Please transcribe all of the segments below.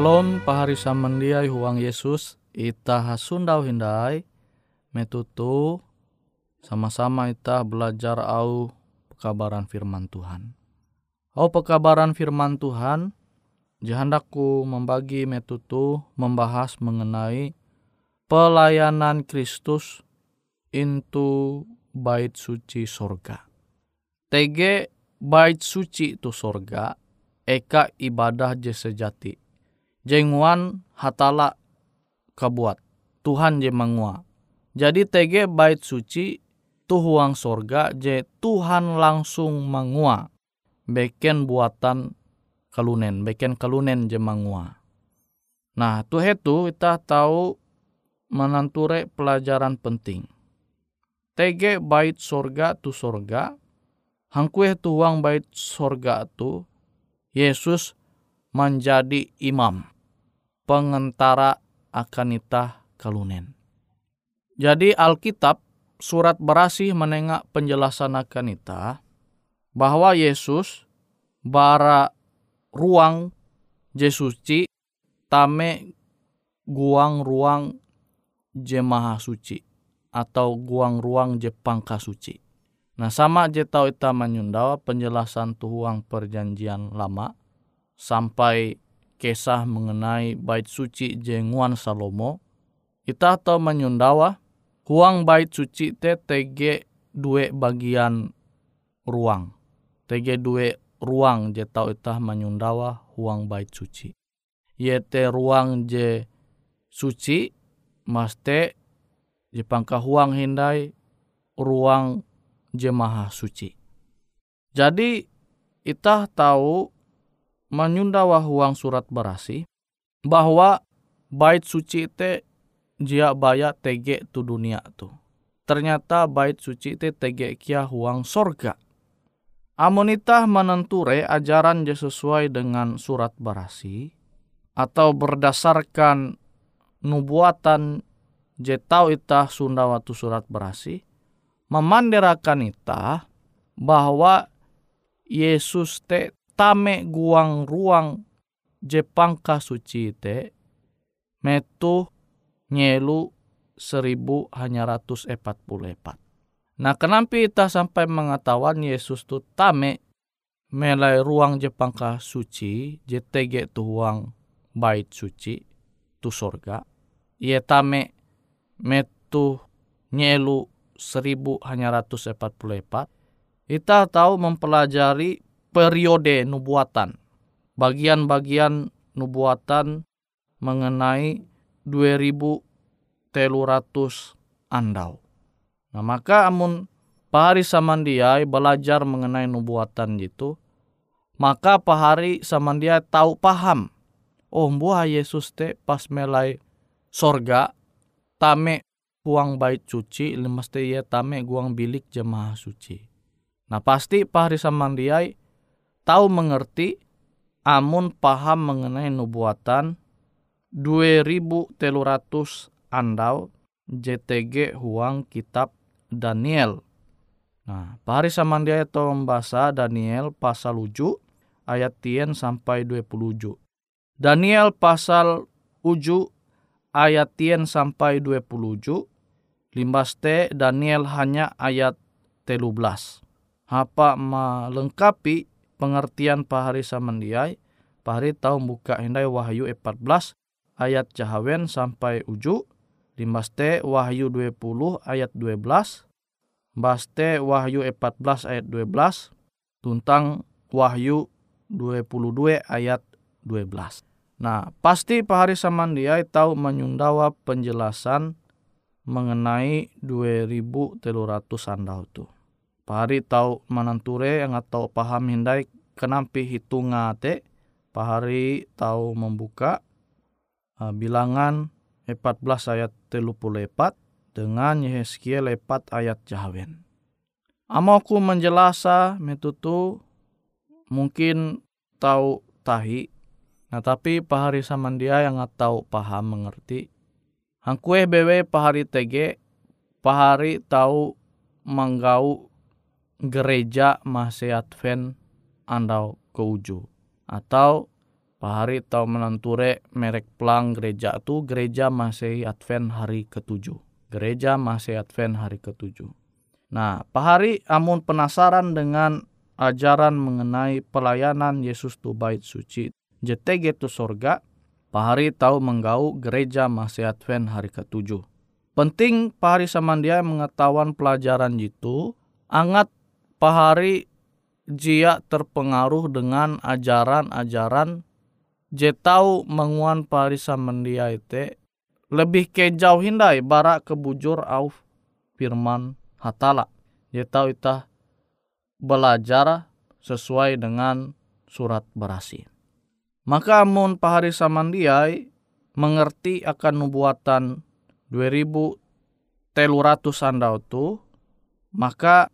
Shalom pahari samandiai huang Yesus ita hasundau hindai metutu sama-sama ita belajar au pekabaran firman Tuhan. Oh pekabaran firman Tuhan, jahandaku membagi metutu membahas mengenai pelayanan Kristus into bait suci sorga. TG bait suci itu sorga, eka ibadah je Jenguan hatala kabuat, Tuhan je mangua. Jadi TG bait suci tuhuang sorga je Tuhan langsung mangua. Beken buatan kalunen, beken kalunen je mangua. Nah, tuh itu kita tahu menanture pelajaran penting. TG bait sorga tu sorga, hangkue tuang bait sorga tu Yesus menjadi imam, pengentara akan itah kalunen. Jadi Alkitab surat berasih menengak penjelasan akan ita bahwa Yesus bara ruang Jesuci tame guang ruang jemaah suci atau guang ruang Jepang kasuci. Nah sama je tau ita menyundawa penjelasan tuhuang perjanjian lama sampai kisah mengenai bait suci jenguan Salomo. Ita tahu menyundawa huang bait suci te tege dua bagian ruang. Tege dua ruang je tau ita menyundawa huang bait suci. Yete ruang je suci maste je pangka huang hindai ruang jemaah suci. Jadi kita tahu menyunda wahuang surat berasi bahwa bait suci te jia baya tege tu dunia tu. Ternyata bait suci te tege kia huang sorga. Amonita menenture ajaran je sesuai dengan surat berasi atau berdasarkan nubuatan je tau itah sunda waktu surat berasi memandirakan ita bahwa Yesus te tame guang ruang Jepang suci te metu nyelu seribu hanya ratus epat puluh epat. Nah kenapa kita sampai mengetahuan Yesus tu tame melai ruang Jepang suci JTG tu ruang bait suci tu sorga. Ia tame metu nyelu seribu hanya ratus empat puluh empat, kita tahu mempelajari periode nubuatan, bagian-bagian nubuatan mengenai 2000 teluratus andau. Nah maka amun pahari samandiai belajar mengenai nubuatan itu, maka pahari samandiai tahu paham. Oh buah Yesus te pas melai sorga tame uang bait suci mesti ia tame guang bilik jemaah suci. Nah pasti pahari samandiai tahu mengerti amun paham mengenai nubuatan 2300 andau JTG huang kitab Daniel. Nah, pahari samandiai tahu membaca Daniel pasal uju ayat tien sampai 20 Daniel pasal uju ayat tien sampai 20 Limbaste Daniel hanya ayat belas. Apa melengkapi pengertian pahari samandiai, pahari tahu buka hindai wahyu 14 ayat jahawen sampai uju, limbaste wahyu 20 ayat 12, baste wahyu 14 ayat 12, tuntang wahyu 22 ayat 12. Nah, pasti pahari samandiai tahu menyundawa penjelasan mengenai 2300 sandal tu. Pahari tahu mananture yang atau paham hindai kenampi hitung te pahari tahu membuka uh, bilangan 14 ayat lepat dengan Yehezkiel lepat ayat Jahawen. Amaku menjelasa metutu mungkin tahu tahi, nah tapi pahari samandia yang atau paham mengerti Hangkue bewe pahari tege, pahari tahu manggau gereja masih Advent andau ke uju. Atau pahari tahu menanture merek pelang gereja itu gereja masih Advent hari ketujuh. Gereja masih Advent hari ketujuh. Nah, pahari amun penasaran dengan ajaran mengenai pelayanan Yesus tu bait suci JTG tu sorga, pahari tahu menggau gereja masih Advent hari ketujuh. Penting pahari samandia mengetahuan pelajaran itu, angat pahari jia terpengaruh dengan ajaran-ajaran je tahu menguan pahari samandia itu lebih ke jauh hindai bara kebujur au firman hatala. Je tahu itah belajar sesuai dengan surat berasi. Maka amun pahari samandiai mengerti akan nubuatan 2000 telu ratus andau tu, maka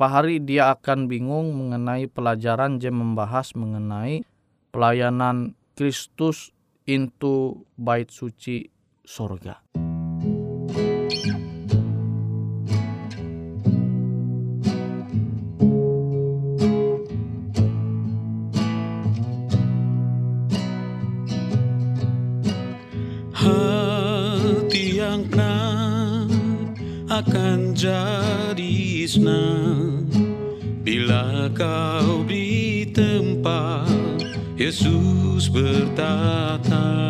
pahari dia akan bingung mengenai pelajaran je membahas mengenai pelayanan Kristus into bait suci sorga. akan jadi senang bila kau di tempat Yesus bertata.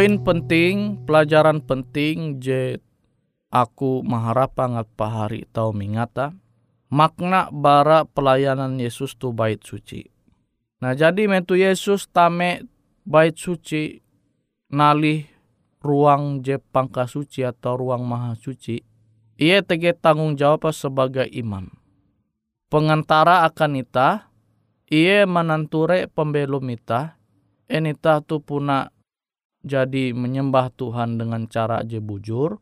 Poin penting, pelajaran penting je aku mengharap angat pahari tau mingata makna bara pelayanan Yesus tu bait suci. Nah jadi metu Yesus tame bait suci nalih ruang je pangka suci atau ruang maha suci. Ia tege tanggung jawab sebagai imam. Pengantara akan ita, ia menanture pembelum ita, enita tu puna jadi menyembah Tuhan dengan cara je bujur.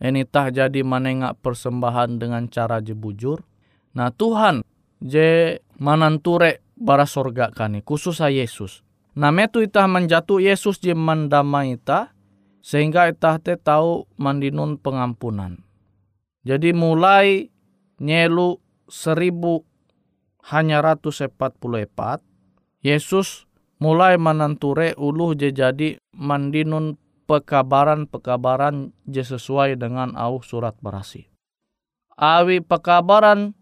Enitah jadi menengak persembahan dengan cara je bujur. Nah Tuhan je mananture bara sorga kani khusus Yesus. Nah metu itah menjatuh Yesus je mendamai itah sehingga itah te tahu mandinun pengampunan. Jadi mulai nyelu seribu hanya ratus empat puluh empat Yesus mulai menenture uluh je jadi mandinun pekabaran-pekabaran je sesuai dengan au surat berasi. Awi pekabaran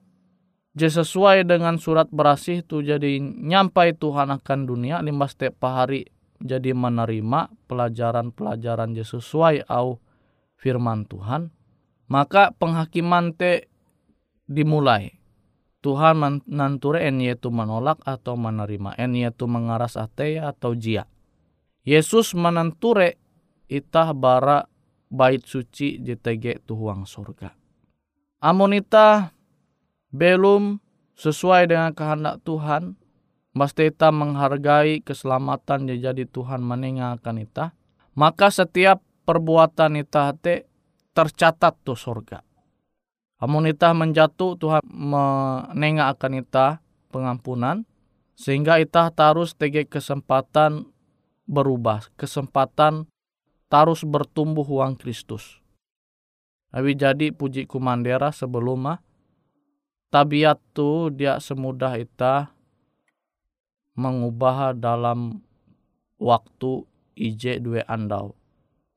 je sesuai dengan surat berasih tu jadi nyampai Tuhan akan dunia lima setiap hari jadi menerima pelajaran-pelajaran je sesuai au firman Tuhan maka penghakiman te dimulai Tuhan menanture en yaitu menolak atau menerima en yaitu mengaras ate atau jia. Yesus menanture itah bara bait suci JTG tuhuang surga. Amun itah belum sesuai dengan kehendak Tuhan mesti kita menghargai keselamatan jadi Tuhan meninggalkan kita maka setiap perbuatan kita te tercatat tuh surga Amun menjatuh Tuhan menengah akan itah pengampunan sehingga itah tarus tege kesempatan berubah, kesempatan tarus bertumbuh uang Kristus. Abi jadi puji kumandera sebelum tabiat tu dia semudah itah mengubah dalam waktu ije dua andau.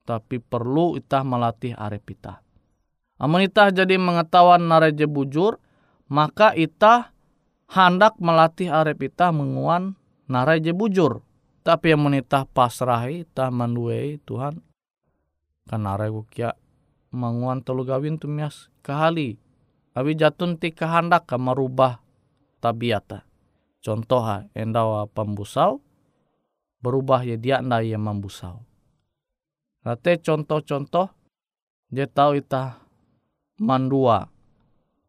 Tapi perlu itah melatih arep itah. Amun itah jadi mengetahuan nareje bujur, maka itah hendak melatih arep itah menguan nareje bujur. Tapi yang menitah pasrahi, itah manduei Tuhan. Kan narai kia menguan telu gawin tu mias kahali. Abi jatun ti kehendak merubah tabiata. Contoh ha, endawa pembusau, berubah ya dia nda yang membusau. Rate contoh-contoh, dia tahu itah mandua.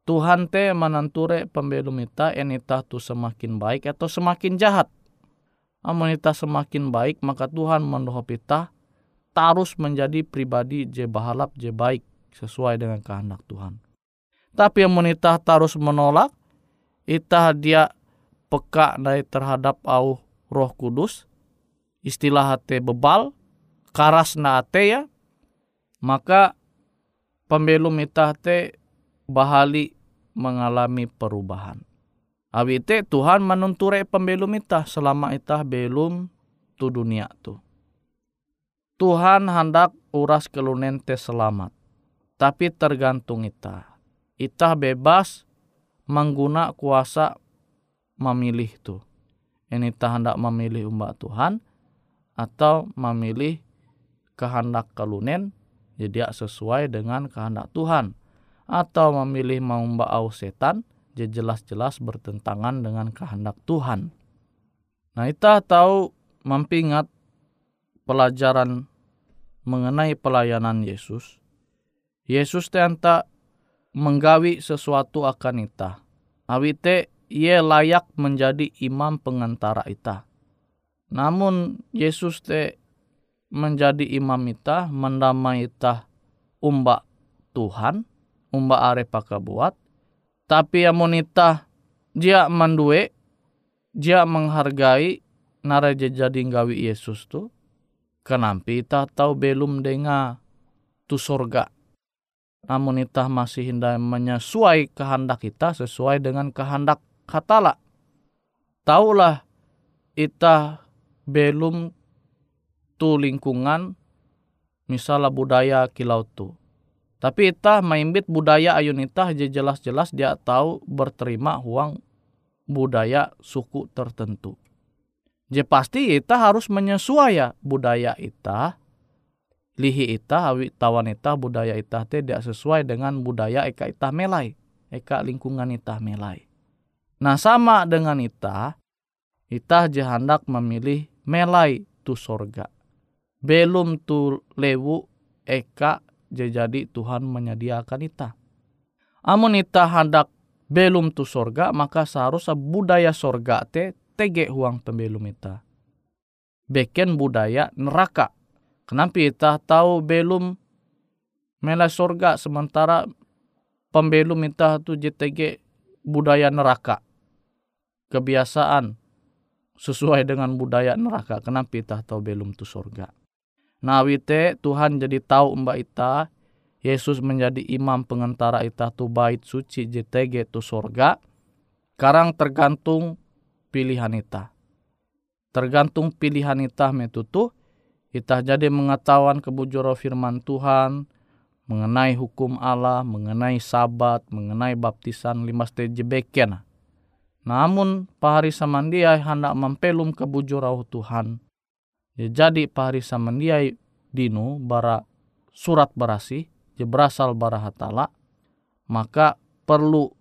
Tuhan te menanture pembelum ita enita tu semakin baik atau semakin jahat. Amun ita semakin baik maka Tuhan mendohop ita tarus menjadi pribadi je bahalap je baik sesuai dengan kehendak Tuhan. Tapi amun ita tarus menolak, ita dia peka dari terhadap au roh kudus, istilah hati bebal, karas na ate ya, maka pembelum itah te bahali mengalami perubahan. Awi te Tuhan menunture pembelum itah selama itah belum tu dunia tu. Tuhan hendak uras kelunen te selamat. Tapi tergantung itah. Itah bebas mengguna kuasa memilih tu. Ini itah hendak memilih umbak Tuhan atau memilih kehendak kelunen jadi sesuai dengan kehendak Tuhan atau memilih mau au setan jadi jelas-jelas bertentangan dengan kehendak Tuhan. Nah, kita tahu mempingat pelajaran mengenai pelayanan Yesus. Yesus tenta menggawi sesuatu akan ita. Awite ia layak menjadi imam pengantara ita. Namun Yesus te menjadi imam ita, mendamai ita umba Tuhan, umba are paka buat. Tapi yang monita dia mandue, dia menghargai naraja jadi nggawi Yesus tu. Kenapa ita tahu belum dengar tu sorga. Namun ita masih hendak menyesuai kehendak kita sesuai dengan kehendak katala. Taulah ita belum tu lingkungan misalnya budaya kilau tu. Tapi itah maimbit budaya ayun itah je jelas-jelas dia tahu berterima huang budaya suku tertentu. Je pasti itah harus menyesuaikan budaya itah lihi itah awi tawan itah budaya itah tidak sesuai dengan budaya eka itah melai eka lingkungan itah melai. Nah sama dengan itah, itah hendak memilih melai tu sorga belum tu lewu eka jadi Tuhan menyediakan ita. Amun ita hendak belum tu sorga maka seharusnya budaya sorga te tege huang pembelum ita. Beken budaya neraka. Kenapa ita tahu belum mela sorga sementara pembelum ita tu JTG budaya neraka. Kebiasaan sesuai dengan budaya neraka. Kenapa ita tahu belum tu sorga? Nawite Tuhan jadi tahu mbak ita Yesus menjadi imam pengantara ita tu bait suci JTG tu sorga. Karang tergantung pilihan ita. tergantung pilihan itah metutu itah jadi mengetahuan kebujuro firman Tuhan mengenai hukum Allah, mengenai sabat, mengenai baptisan lima stage beken. Namun pahari samandiai hendak mempelum kebujurau Tuhan. Ya, jadi pahari samandiai dino bara surat berasi, je berasal bara hatala, maka perlu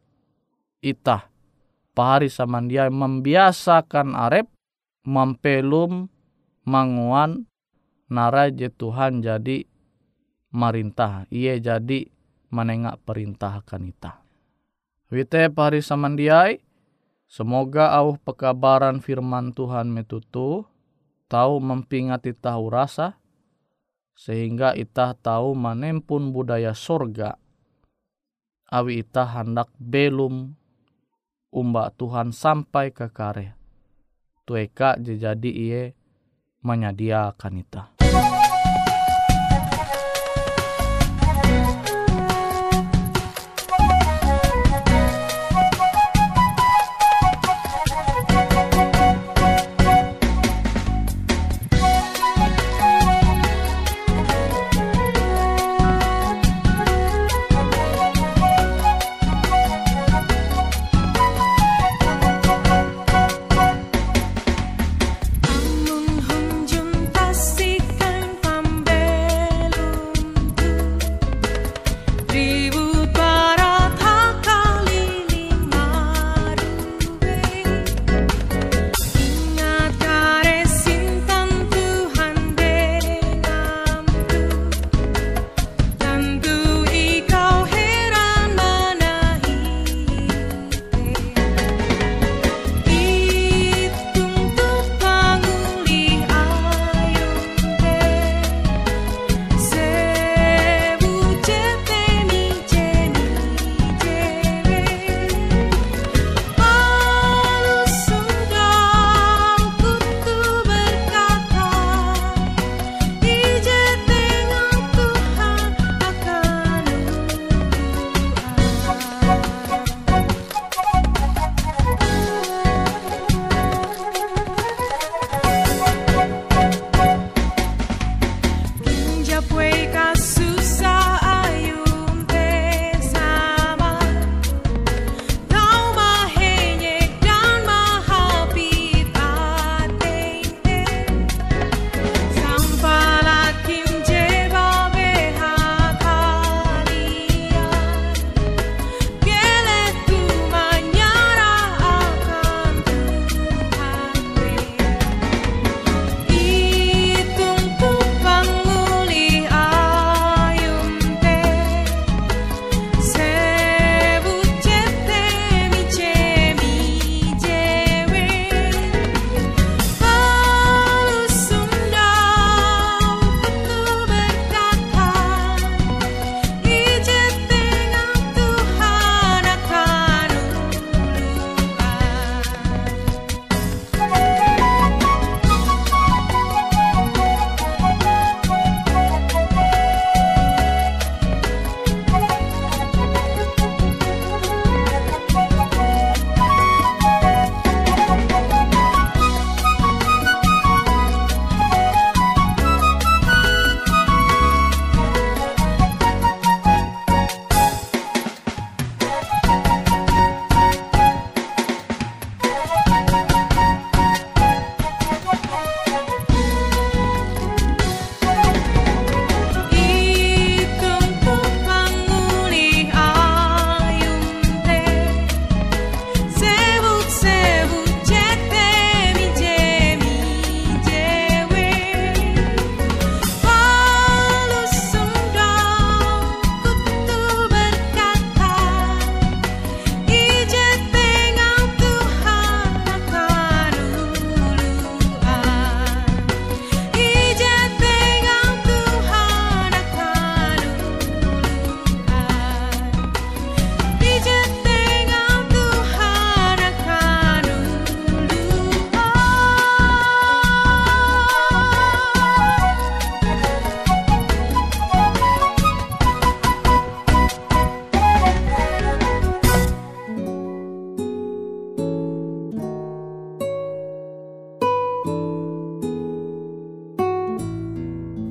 itah pahari samandiai membiasakan arep mempelum manguan naraje Tuhan jadi marintah. Ia jadi menengak perintah akan ita. Wite pari samandiai, semoga au pekabaran firman Tuhan metutu, tahu mempingat ita rasa, sehingga ita tahu manempun budaya sorga, awi ita hendak belum umbak Tuhan sampai ke kare. Tueka jadi ia menyediakan ita.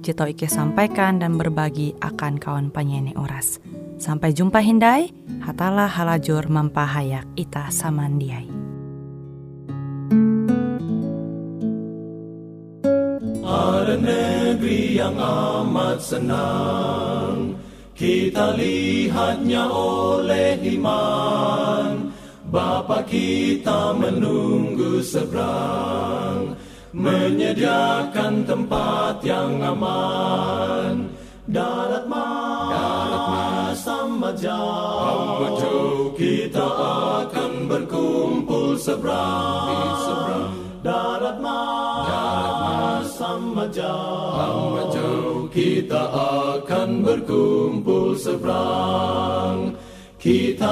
tau Ike sampaikan dan berbagi akan kawan panyene Uras. Sampai jumpa Hindai, hatalah halajur mempahayak Ita samandiai. Ada negeri yang amat senang Kita lihatnya oleh iman Bapa kita menunggu seberang Menyediakan tempat yang aman. Darat darat sama jauh. Kita akan berkumpul seberang, seberang. Darat darat sama jauh. Kita akan berkumpul seberang Kita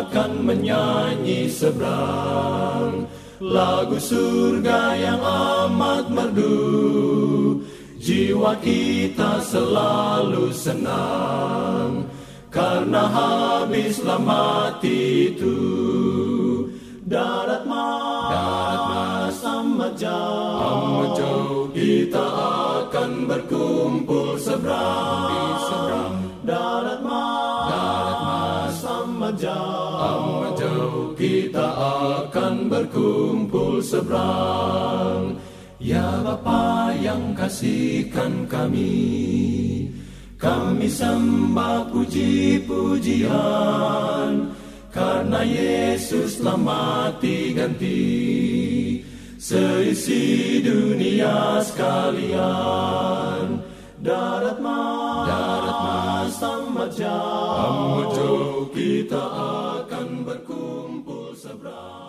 akan menyanyi seberang Lagu surga yang amat merdu. Jiwa kita selalu senang Karena habislah mati itu. Darat mas, darat amat jauh, Kita akan berkumpul seberang, seberang Darat darat mas amat jauh, akan berkumpul seberang. Ya Bapa yang kasihkan kami Kami sembah puji-pujian. Karena Yesus telah mati ganti Seisi dunia sekalian. Darat mas, darat mas amat jauh Kita akan berkumpul seberang